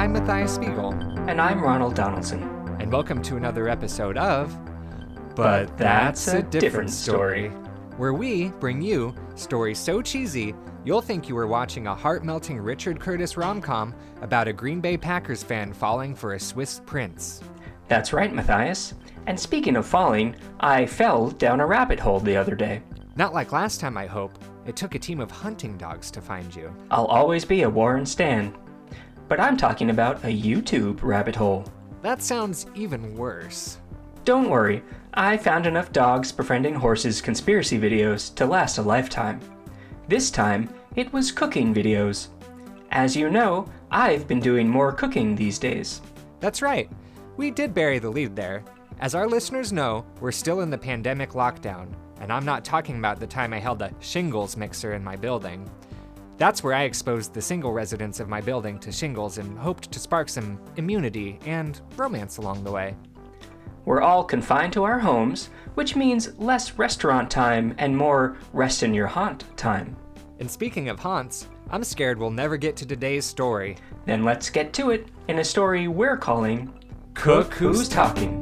I'm Matthias Spiegel, And I'm Ronald Donaldson. and welcome to another episode of But That's a Different Story. where we bring you stories so cheesy you'll think you were watching a heart melting Richard Curtis rom com about a Green Bay Packers fan falling for a Swiss prince. That's right, Matthias. And speaking of falling, I fell down a rabbit hole the other day. Not like last time, I hope. It took a team of hunting dogs to find you. I'll always be a Warren Stan. But I'm talking about a YouTube rabbit hole. That sounds even worse. Don't worry, I found enough dogs befriending horses conspiracy videos to last a lifetime. This time, it was cooking videos. As you know, I've been doing more cooking these days. That's right. We did bury the lead there. As our listeners know, we're still in the pandemic lockdown, and I'm not talking about the time I held a shingles mixer in my building. That's where I exposed the single residents of my building to shingles and hoped to spark some immunity and romance along the way. We're all confined to our homes, which means less restaurant time and more rest in your haunt time. And speaking of haunts, I'm scared we'll never get to today's story. Then let's get to it in a story we're calling Cook Who's Talking.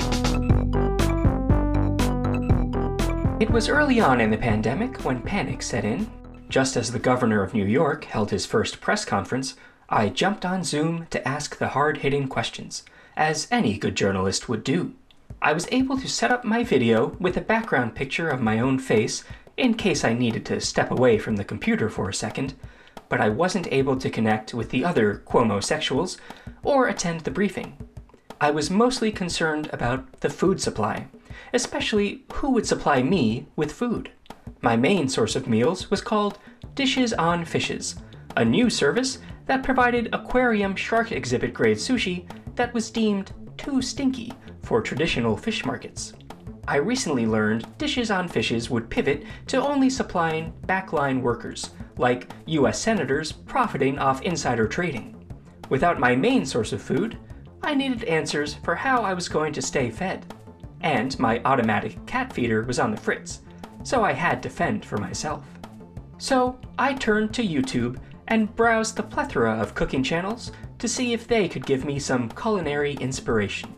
It was early on in the pandemic when panic set in. Just as the governor of New York held his first press conference, I jumped on Zoom to ask the hard hitting questions, as any good journalist would do. I was able to set up my video with a background picture of my own face in case I needed to step away from the computer for a second, but I wasn't able to connect with the other Cuomo-sexuals or attend the briefing. I was mostly concerned about the food supply, especially who would supply me with food. My main source of meals was called Dishes on Fishes, a new service that provided aquarium shark exhibit grade sushi that was deemed too stinky for traditional fish markets. I recently learned Dishes on Fishes would pivot to only supplying backline workers, like US senators profiting off insider trading. Without my main source of food, I needed answers for how I was going to stay fed. And my automatic cat feeder was on the fritz, so I had to fend for myself. So I turned to YouTube and browsed the plethora of cooking channels to see if they could give me some culinary inspiration.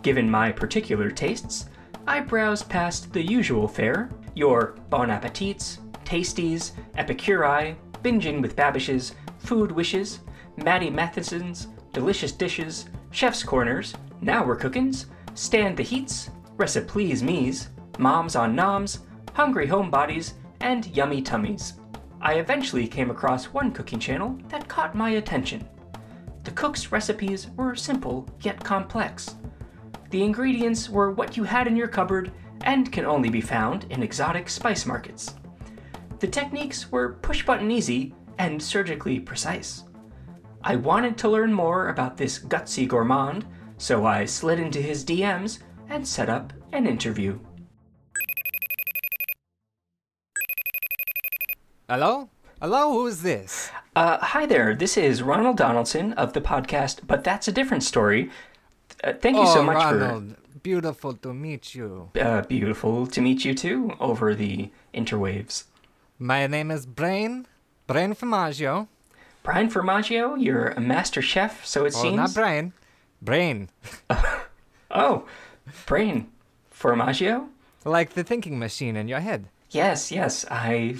Given my particular tastes, I browsed past the usual fare your Bon Appetits, Tasties, Epicuri, Binging with Babishes, Food Wishes, Matty Matheson's, Delicious Dishes, Chef's Corners, Now We're Cookin's, Stand the Heats, Reciplease Me's, Moms on Noms, Hungry Homebodies, and Yummy Tummies. I eventually came across one cooking channel that caught my attention. The cook's recipes were simple yet complex. The ingredients were what you had in your cupboard and can only be found in exotic spice markets. The techniques were push button easy and surgically precise. I wanted to learn more about this gutsy gourmand, so I slid into his DMs and set up an interview. Hello? Hello, who's this? Uh, hi there, this is Ronald Donaldson of the podcast, but that's a different story. Uh, thank you oh, so much Ronald. Beautiful to meet you. uh, beautiful to meet you too over the interwaves. My name is Brain. Brain Formaggio. Brian Formaggio, you're a master chef, so it Oh, seems. not Brain. Brain. Oh, Brain Formaggio? Like the thinking machine in your head. Yes, yes, I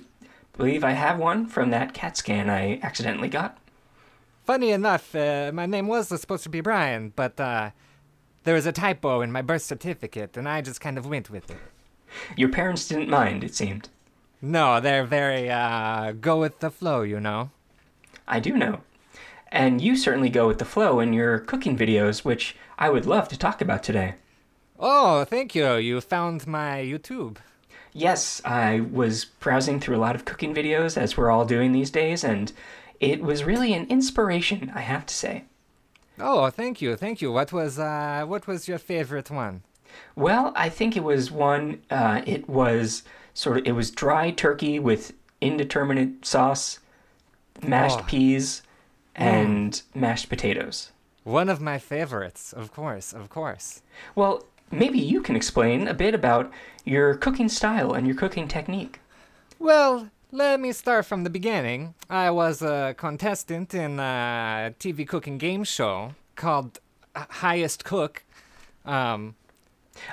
believe I have one from that CAT scan I accidentally got. Funny enough, uh, my name was supposed to be Brian, but uh, there was a typo in my birth certificate, and I just kind of went with it. Your parents didn't mind, it seemed. No, they're very uh, go with the flow, you know. I do know. And you certainly go with the flow in your cooking videos, which I would love to talk about today. Oh, thank you. You found my YouTube. Yes, I was browsing through a lot of cooking videos, as we're all doing these days, and it was really an inspiration, I have to say. Oh, thank you, thank you. What was uh, what was your favorite one? Well, I think it was one. Uh, it was sort of. It was dry turkey with indeterminate sauce, mashed Oh. peas, and mashed potatoes. One of my favorites, of course, of course. Well, maybe you can explain a bit about your cooking style and your cooking technique. Well, let me start from the beginning. I was a contestant in a TV cooking game show called Highest Cook. Um,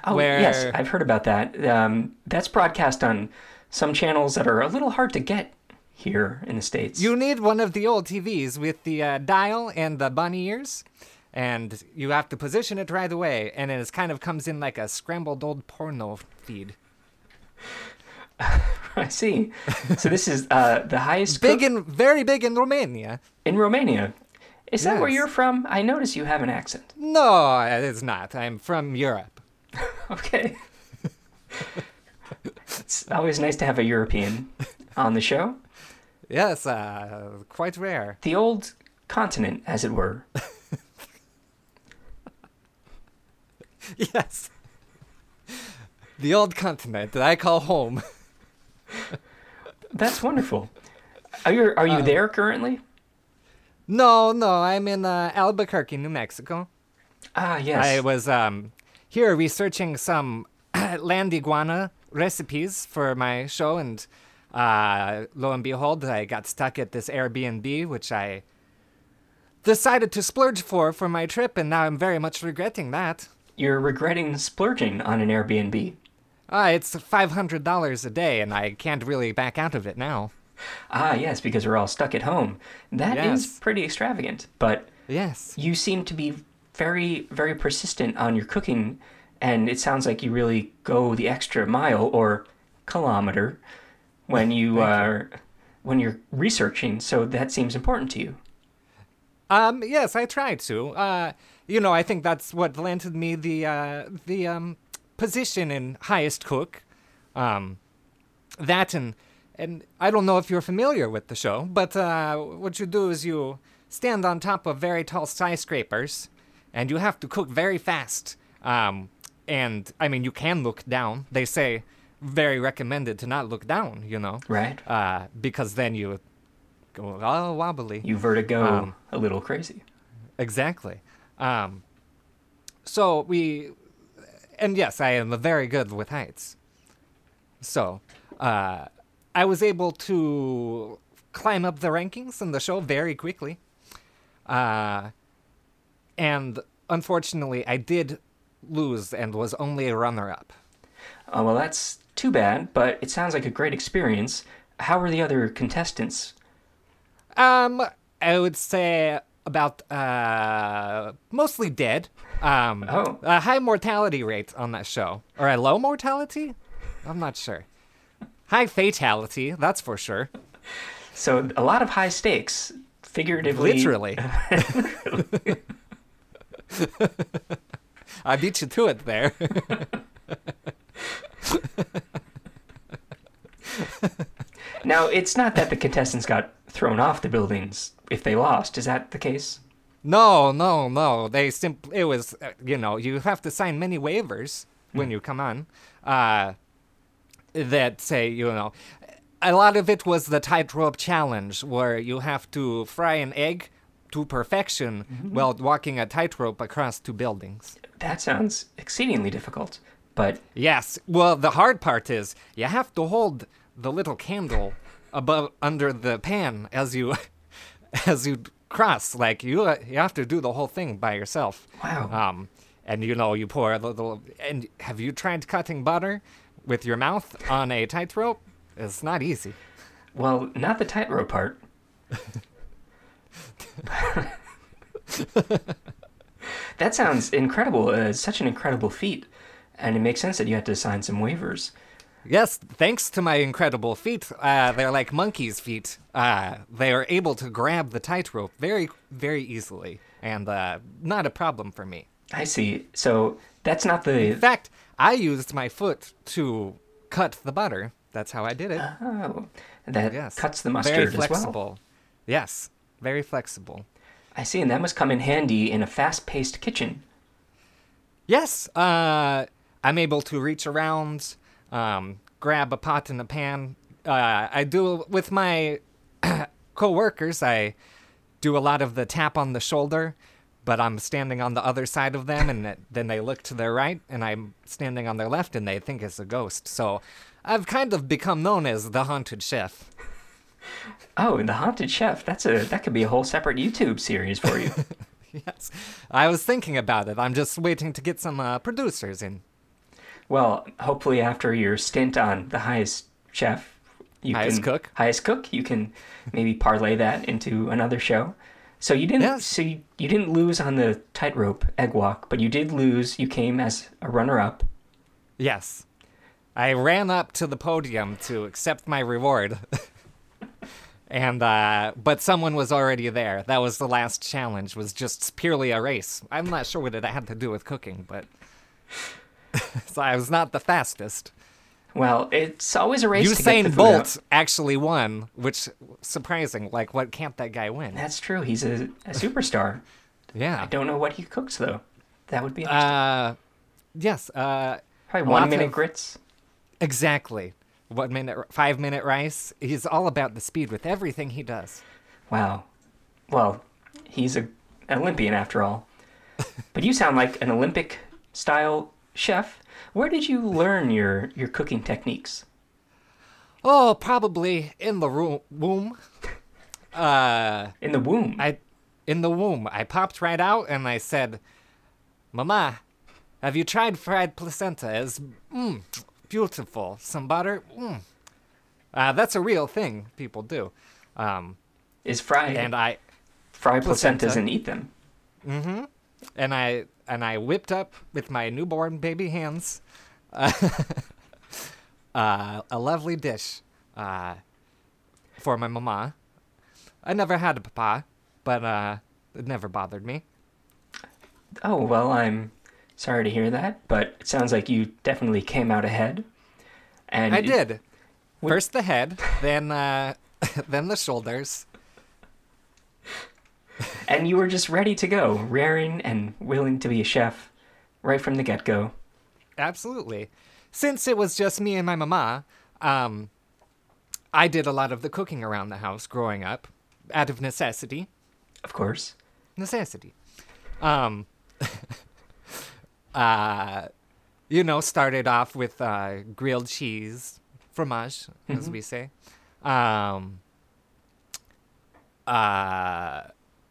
Oh, Where- yes, I've heard about that. Um, that's broadcast on some channels that are a little hard to get here in the States. you need one of the old TVs with the uh, dial and the bunny ears, and you have to position it right away, and it kind of comes in like a scrambled old porno feed. I see. So this is uh, the highest Big cook in, very big in Romania. in Romania. Is that where you're from? I notice you have an accent. No, it is not. I'm from Europe. Okay. it's always nice to have a European on the show. Yes, uh, quite rare. The old continent, as it were. Yes. The old continent that I call home. That's wonderful. Are you are you Uh, there currently? No, no, I'm in uh, Albuquerque, New Mexico. Ah, yes. I was um, here researching some land iguana recipes for my show, and uh, lo and behold, I got stuck at this Airbnb, which I decided to splurge for for my trip, and now I'm very much regretting that. You're regretting splurging on an Airbnb. Uh, it's $500 a day, and I can't really back out of it now. Ah, yes, because we're all stuck at home. That is Yes. pretty extravagant, but Yes. you seem to be very, very persistent on your cooking, and it sounds like you really go the extra mile or kilometer when you. are when you're researching. So that seems important to you. Um, yes, I tried to. Uh, you know, I think that's what landed me the uh, the um, position in highest cook. Um, that and and I don't know if you're familiar with the show, but uh, what you do is you stand on top of very tall skyscrapers, and you have to cook very fast. Um, and I mean, you can look down. They say very recommended to not look down. You know, Right? uh, because then you wobbly. You vertigo Um, a little crazy. Exactly. Um, so we, and yes, I am very good with heights. So, uh, I was able to climb up the rankings in the show very quickly. Uh, and unfortunately, I did lose and was only a runner up. Oh, well, that's too bad, but it sounds like a great experience. How were the other contestants? Um, I would say about uh mostly dead. Um, Oh. a high mortality rate on that show, or a low mortality? I'm not sure. High fatality, that's for sure. So a lot of high stakes, figuratively. Literally. I beat you to it there. Now, it's not that the contestants got thrown off the buildings if they lost. Is that the case? no, no, no. They simply it was uh, you know you have to sign many waivers when you come on. Uh, that say you know a lot of it was the tightrope challenge where you have to fry an egg to perfection while walking a tightrope across two buildings. That sounds exceedingly difficult. But Yes. Well, the hard part is you have to hold the little candle above under the pan as you as you cross. Like you you have to do the whole thing by yourself. Wow. Um, and you know you pour a little. And have you tried cutting butter with your mouth on a tightrope? It's not easy. well, not the tightrope part. that sounds incredible. Uh, such an incredible feat, and it makes sense that you had to sign some waivers. Yes, thanks to my incredible feet, uh, they're like monkey's feet. Uh, they are able to grab the tightrope very, very easily, and uh, not a problem for me. I see. So that's not the. In fact, I used my foot to cut the butter. That's how I did it. Oh, that yes, cuts the very mustard as well. flexible. Yes, very flexible. I see, and that must come in handy in a fast-paced kitchen. Yes, uh, I'm able to reach around, um, grab a pot and a pan. Uh, I do with my coworkers. I do a lot of the tap on the shoulder, but I'm standing on the other side of them, and then they look to their right, and I'm standing on their left, and they think it's a ghost. So I've kind of become known as the haunted chef. Oh, the haunted chef. That's a that could be a whole separate YouTube series for you. Yes, I was thinking about it. I'm just waiting to get some uh, producers in. Well, hopefully after your stint on the highest chef, you Highest can Cook? highest cook, you can maybe parlay that into another show. So you didn't Yes. so you, you didn't lose on the tightrope egg walk, but you did lose. You came as a runner up. Yes. I ran up to the podium to accept my reward. and uh but someone was already there. That was the last challenge was just purely a race. I'm not sure what it had to do with cooking, but so I was not the fastest. Well, it's always a race to get the Usain Bolt out. actually won, which surprising. Like what can't that guy win? That's true. He's a, a superstar. Yeah. I don't know what he cooks though. That would be interesting. Uh yes, uh Probably one minute of- grits. exactly. One minute five minute rice. He's all about the speed with everything he does. Wow. Well, he's a, an Olympian after all. but you sound like an Olympic style chef. Where did you learn your, your cooking techniques? Oh, probably in the room, womb. Uh, In the womb. I, in the womb, I popped right out and I said, "Mama, have you tried fried placenta? It's mm, beautiful. Some butter. Mm. Uh, that's a real thing people do. Um, Is fry and I, fry placentas placenta. and eat them. Mm-hmm. And I, and I whipped up with my newborn baby hands, uh, uh, a lovely dish, uh, for my mama. I never had a papa, but uh, it never bothered me. Oh, well, I'm sorry to hear that, but it sounds like you definitely came out ahead. And I it- did. First the head, then uh, then the shoulders. And you were just ready to go, raring and willing to be a chef right from the get go. Absolutely. Since it was just me and my mama, um, I did a lot of the cooking around the house growing up, out of necessity. Of course. Necessity. Um, uh, you know, started off with uh, grilled cheese, fromage, as we say. Um, uh,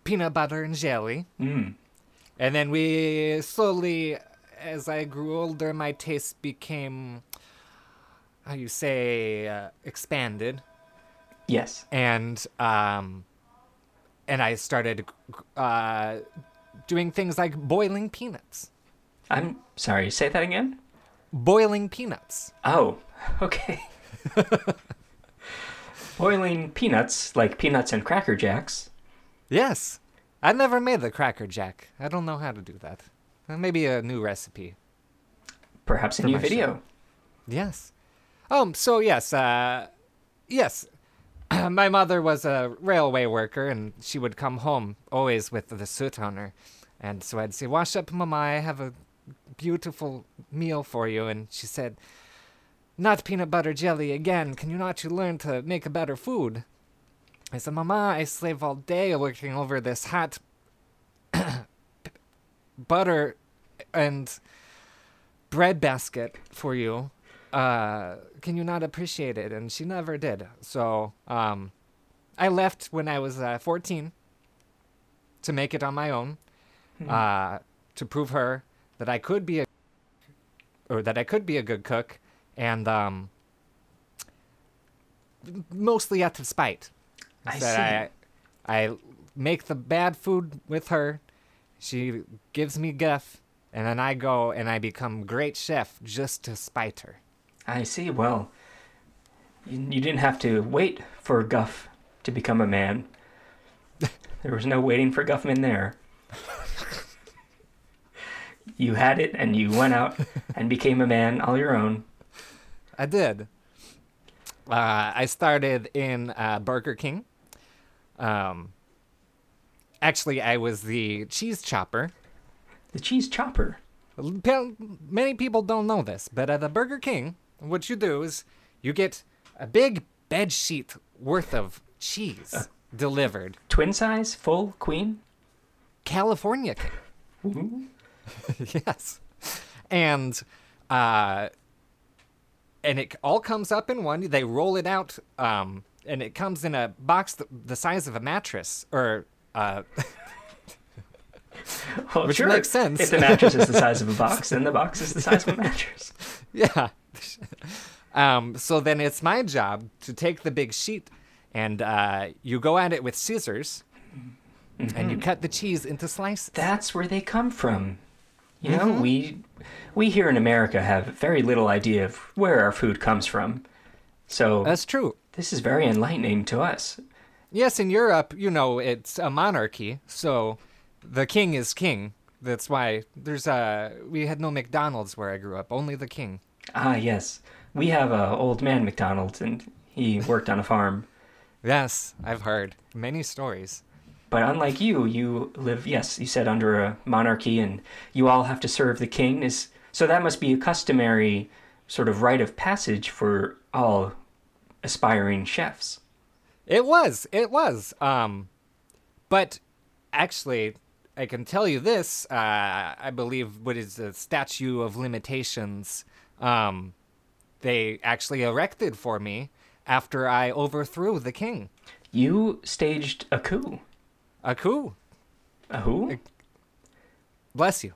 peanut butter and jelly. Mm. And then we slowly, as I grew older, my taste became, how you say, uh, expanded, Yes. and um, and I started uh, doing things like boiling peanuts, I'm sorry, say that again? boiling peanuts. Oh, okay. Boiling peanuts, like peanuts and Cracker Jacks. Yes, I never made the Cracker Jack. I don't know how to do that. Uh, Maybe a new recipe. Perhaps a new show. video. Yes. Um. So yes. Uh. Yes. My mother was a railway worker, and she would come home always with the soot on her, and so I'd say, "Wash up, Mama. I have a beautiful meal for you." And she said, "Not peanut butter jelly again. Can you not you learn to make a better food?" I said, "Mama, I slave all day working over this hot butter and bread basket for you." uh, can you not appreciate it? And she never did. So um, I left when I was uh, 14 to make it on my own, uh, to prove her that I could be a or that I could be a good cook, and um, mostly out of spite. I That I, I make the bad food with her. She gives me guff, and then I go and I become great chef just to spite her. I see. Well, you, you didn't have to wait for Guff to become a man. there was no waiting for Guffman there. you had it, and you went out and became a man all your own. I did. Uh, I started in uh, Burger King. Um, actually, I was the cheese chopper. The cheese chopper. Many people don't know this, but at the Burger King, what you do is you get a big bed sheet worth of cheese delivered, Twin size, full, queen. California king. yes. And uh and it all comes up in one. They roll it out um and it comes in a box th- the size of a mattress or uh Well, Which sure. makes sense. If the mattress is the size of a box, then the box is the size of a mattress. yeah. um, so then it's my job to take the big sheet and uh, you go at it with scissors and you cut the cheese into slices. That's where they come from. You know, Mm-hmm. we we here in America have very little idea of where our food comes from. So That's true. This is very enlightening to us. Yes, in Europe, you know, it's a monarchy, so the king is king. That's why there's a we had no McDonald's where I grew up, only the king. Ah, yes. We have a old man McDonald and he worked on a farm. Yes, I've heard many stories. But unlike you, you live, yes, you said under a monarchy and you all have to serve the king. Is So that must be a customary sort of rite of passage for all aspiring chefs. It was. It was. Um, but actually, I can tell you this. Uh, I believe what is the statue of limitations. Um, they actually erected for me after I overthrew the king. You staged a coup. A coup. A who? Bless you.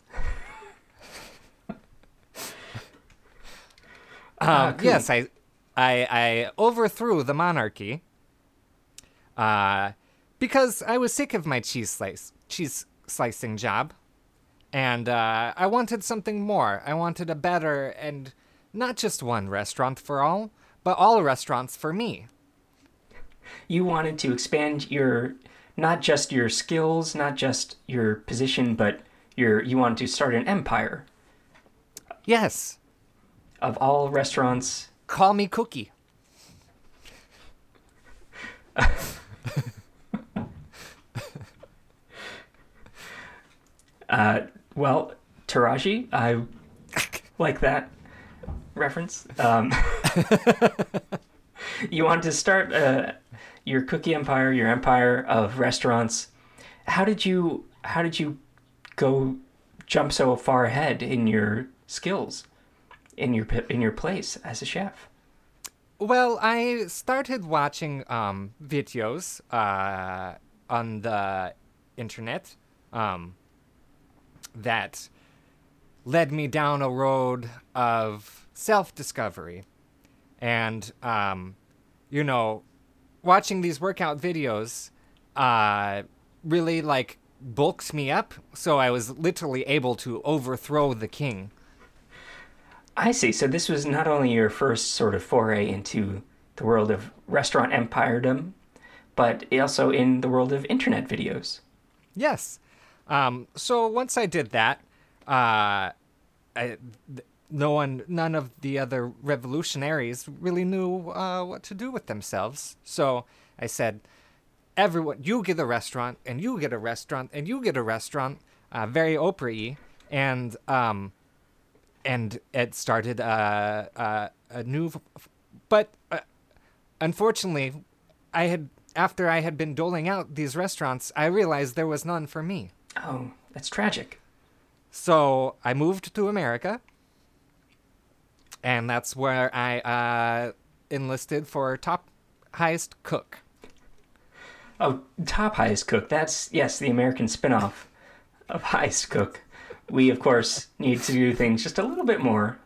Um, coup. yes, I, I, I overthrew the monarchy. Uh, because I was sick of my cheese slice, cheese slicing job, and uh, I wanted something more. I wanted a better and not just one restaurant for all, but all restaurants for me. You wanted to expand your, not just your skills, not just your position, but your, you wanted to start an empire Yes, of all restaurants. Call me Cookie. Uh, well, Taraji, I like that reference. Um, you want to start uh, your cookie empire, your empire of restaurants. How did you? How did you go jump so far ahead in your skills, in your in your place as a chef? Well, I started watching um, videos uh, on the internet um, that led me down a road of self discovery. And, um, you know, watching these workout videos uh, really like bulked me up. So I was literally able to overthrow the king. I see. So this was not only your first sort of foray into the world of restaurant empiredom, but also in the world of internet videos. Yes. Um, so once I did that, uh, I, no one, none of the other revolutionaries really knew uh, what to do with themselves. So I said, everyone, you get a restaurant, and you get a restaurant, and you get a restaurant, uh, very Oprah-y, and um, and it started uh, uh, a new, f- but uh, unfortunately, I had after I had been doling out these restaurants, I realized there was none for me. Oh, that's tragic. So I moved to America, and that's where I uh, enlisted for top highest cook. Oh, Top Highest Cook. That's, yes, the American spin off of Highest Cook. We, of course, need to do things just a little bit more.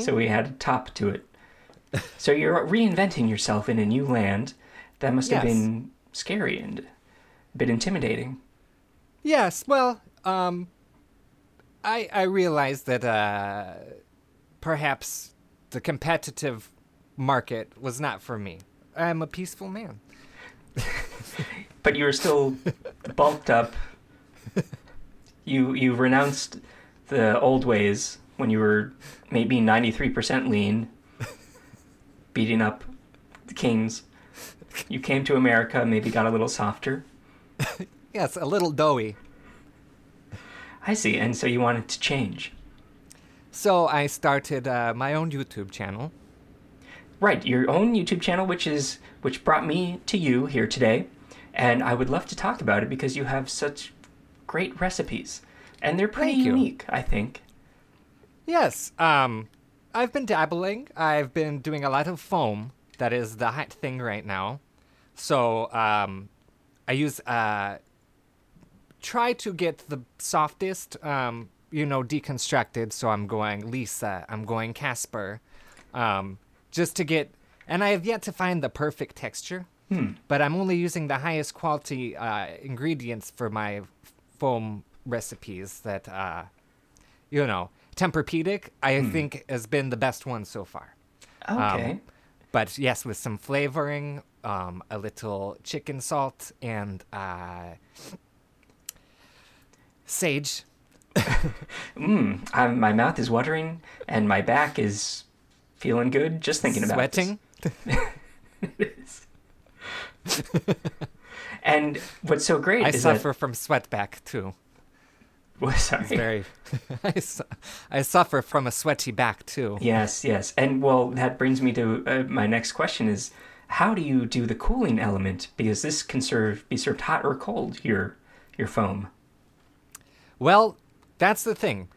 So we had a top to it. So you're reinventing yourself in a new land. That must have Yes. been scary and a bit intimidating. Yes, well, um, I I realized that uh, perhaps the competitive market was not for me. I'm a peaceful man. But you were still bulked up. You you renounced the old ways when you were maybe 93% lean, beating up the kings. You came to America, maybe got a little softer. Yes, a little doughy. I see, and so you wanted to change. So I started uh, my own YouTube channel. Right, your own YouTube channel, which is which brought me to you here today, and I would love to talk about it because you have such great recipes, and they're pretty Thank you. unique, I think. Yes. Um, I've been dabbling. I've been doing a lot of foam. That is the hot thing right now. So um, I use uh, try to get the softest, um, you know, deconstructed. So I'm going Leesa. I'm going Casper, um, just to get. And I have yet to find the perfect texture. But I'm only using the highest quality uh, ingredients for my foam recipes. That uh, you know, Tempur-Pedic, I think, has been the best one so far. Okay. But yes, with some flavoring, um, a little chicken salt, and uh, sage. Mm, I'm, my mouth is watering, and my back is feeling good just thinking about this. Sweating. And what's so great I is suffer from sweatback too. that. Well, sorry. Very. I, su- I suffer from a sweaty back too. Yes, yes. And well, that brings me to uh, my next question is how do you do the cooling element? Because this can serve be served hot or cold, your your foam. Well, that's the thing.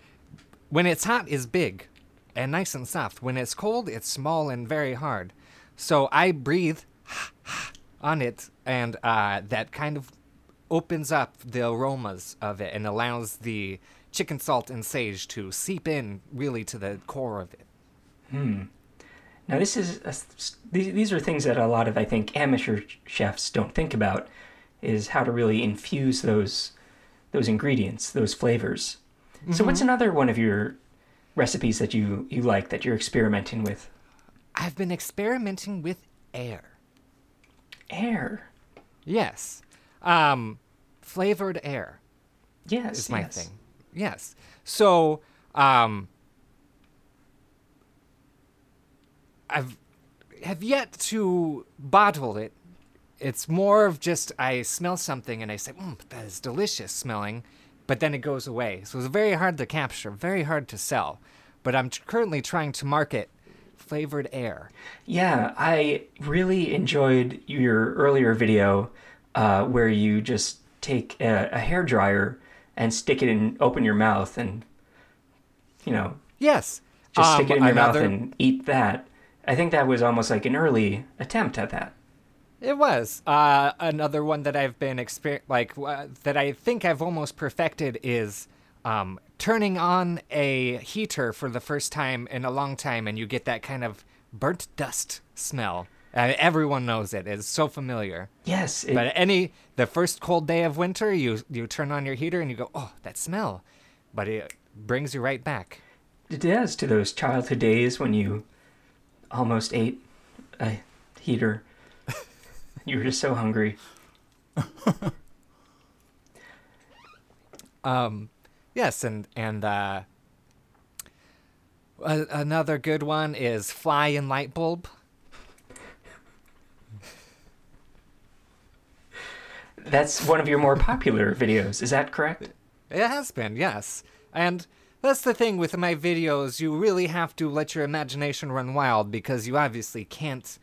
When it's hot, it's big and nice and soft. When it's cold, it's small and very hard. So I breathe on it, and uh, that kind of opens up the aromas of it and allows the chicken salt and sage to seep in really to the core of it. Hmm. Now, this is a, these these are things that a lot of I think amateur chefs don't think about is how to really infuse those those ingredients, those flavors. So, what's another one of your recipes that you you like that you're experimenting with? I've been experimenting with air. Air. Yes. Um, flavored air. Yes, is my yes. thing. Yes. So, um, I've have yet to bottle it. It's more of just I smell something and I say, mm, "That is delicious smelling," but then it goes away. So it's very hard to capture, very hard to sell. But I'm tr- currently trying to market flavored air. Yeah, I really enjoyed your earlier video uh, where you just take a, a hair dryer and stick it in, open your mouth, and you know, Yes. just stick Um, it in your another- mouth and eat that. I think that was almost like an early attempt at that. It was uh, another one that I've been exper- like uh, that I think I've almost perfected is um, turning on a heater for the first time in a long time, and you get that kind of burnt dust smell. Uh, everyone knows it; it's so familiar. Yes, it, But any the first cold day of winter, you you turn on your heater and you go, "Oh, that smell!" But it brings you right back. it does to those childhood days when you almost ate a heater. you were just so hungry. Um, yes, and and uh, a- another good one is fly in light bulb. That's one of your more popular videos. Is that correct? It has been, yes, and that's the thing with my videos. You really have to let your imagination run wild because you obviously can't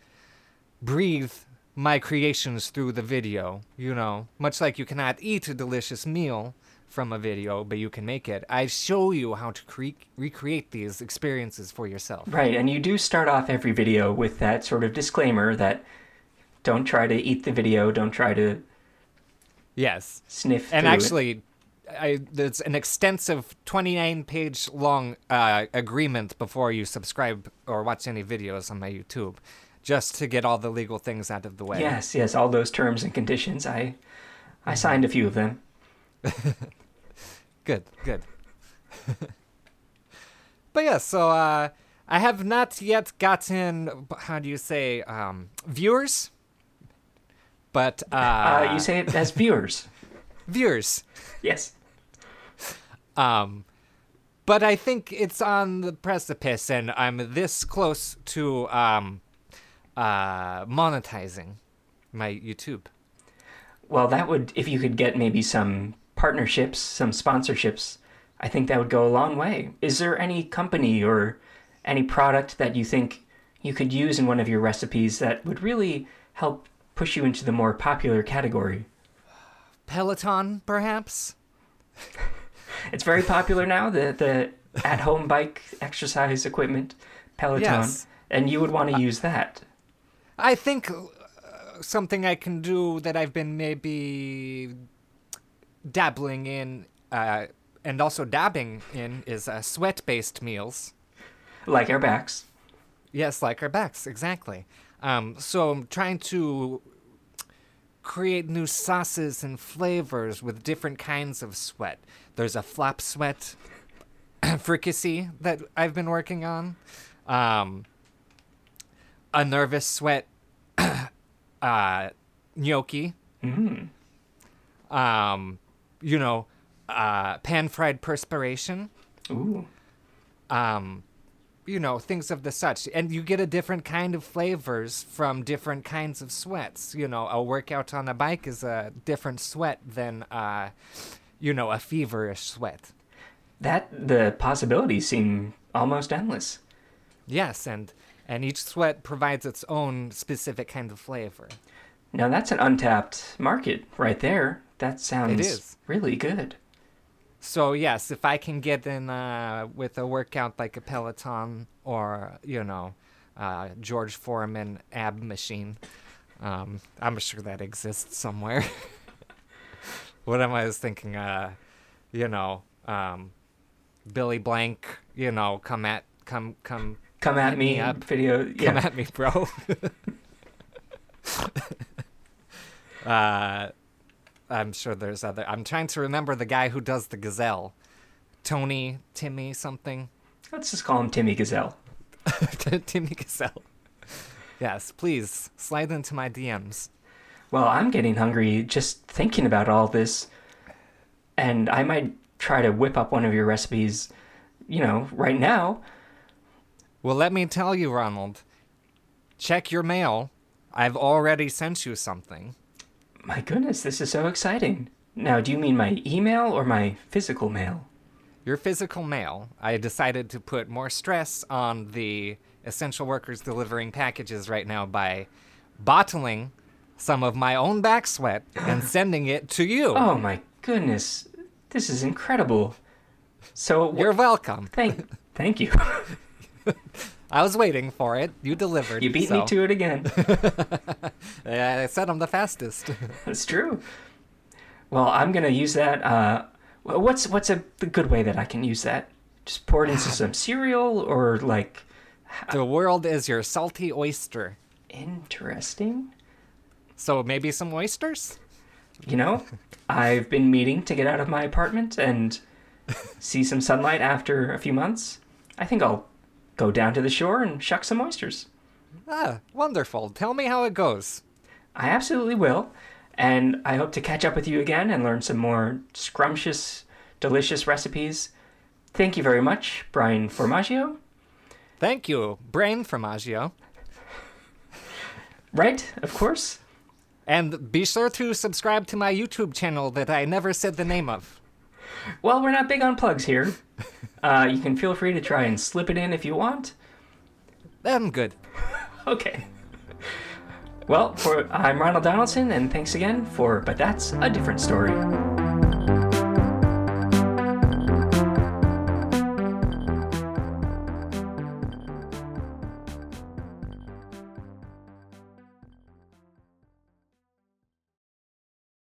breathe my creations through the video. You know, much like you cannot eat a delicious meal from a video, but you can make it. I show you how to cre- recreate these experiences for yourself. Right, and you do start off every video with that sort of disclaimer that don't try to eat the video, don't try to Yes. sniff and through it. actually I, there's an extensive 29 page long uh, agreement before you subscribe or watch any videos on my youtube just to get all the legal things out of the way Yes, yes, all those terms and conditions. I I signed a few of them. good good but yeah so uh, i have not yet gotten how do you say um, viewers but uh, Uh, you say it as viewers. viewers Yes. Um, but I think it's on the precipice, and I'm this close to um, uh, monetizing my YouTube. Well, that would if you could get maybe some partnerships, some sponsorships, I think that would go a long way. Is there any company or any product that you think you could use in one of your recipes that would really help push you into the more popular category? Peloton, perhaps. It's very popular now. The the at home bike exercise equipment, Peloton, Yes. and you would want to use that. I think uh, something I can do that I've been maybe dabbling in uh, and also dabbing in is uh, sweat based meals. Like our backs. Yes, like our backs, exactly. Um, so I'm trying to create new sauces and flavors with different kinds of sweat. There's a flop sweat fricassee that I've been working on. Um, a nervous sweat uh, gnocchi. Mm. Um, you know, uh, pan fried perspiration. Ooh. um, you know, things of the such. And you get a different kind of flavors from different kinds of sweats. You know, a workout on a bike is a different sweat than, uh, you know, a feverish sweat. That the possibilities seem almost endless. Yes, and and each sweat provides its own specific kind of flavor. Now that's an untapped market right there. That sounds is. really good. So yes, if I can get in uh, with a workout like a Peloton or you know, uh, George Foreman ab machine, um, I'm sure that exists somewhere. what am I was thinking? Uh, you know, um, Billy Blank. You know, come at come come Come at me, me up. video. come at me, bro. uh, I'm sure there's other. I'm trying to remember the guy who does the gazelle. Tony, Timmy, something. Let's just call him Timmy Gazelle. Timmy Gazelle. Yes, please slide into my DMs. Well, I'm getting hungry just thinking about all this, and I might try to whip up one of your recipes, you know, right now. Well, let me tell you, Ronald. Check your mail. I've already sent you something. My goodness, this is so exciting. Now, do you mean my email or my physical mail? Your physical mail. I decided to put more stress on the essential workers delivering packages right now by bottling some of my own back sweat and sending it to you. Oh my goodness, this is incredible. So, wh- You're welcome. thank, thank you. I was waiting for it. You delivered. You beat so- me to it again. Yeah, I said I'm the fastest. That's true. Well, I'm gonna use that. Uh, what's what's a good way that I can use that? Just pour it into some cereal, or like the world is your salty oyster. interesting. So maybe some oysters? You know, I've been meaning to get out of my apartment and see some sunlight after a few months. I think I'll go down to the shore and shuck some oysters. Ah, wonderful. Tell me how it goes. I absolutely will. And I hope to catch up with you again and learn some more scrumptious, delicious recipes. Thank you very much, Brian Formaggio. Thank you, Brain Formaggio. Right, of course. And be sure to subscribe to my YouTube channel that I never said the name of. Well, we're not big on plugs here. Uh, you can feel free to try and slip it in if you want. I'm good. Okay. Well, for I'm Ronald Donaldson, and thanks again for But That's a Different Story.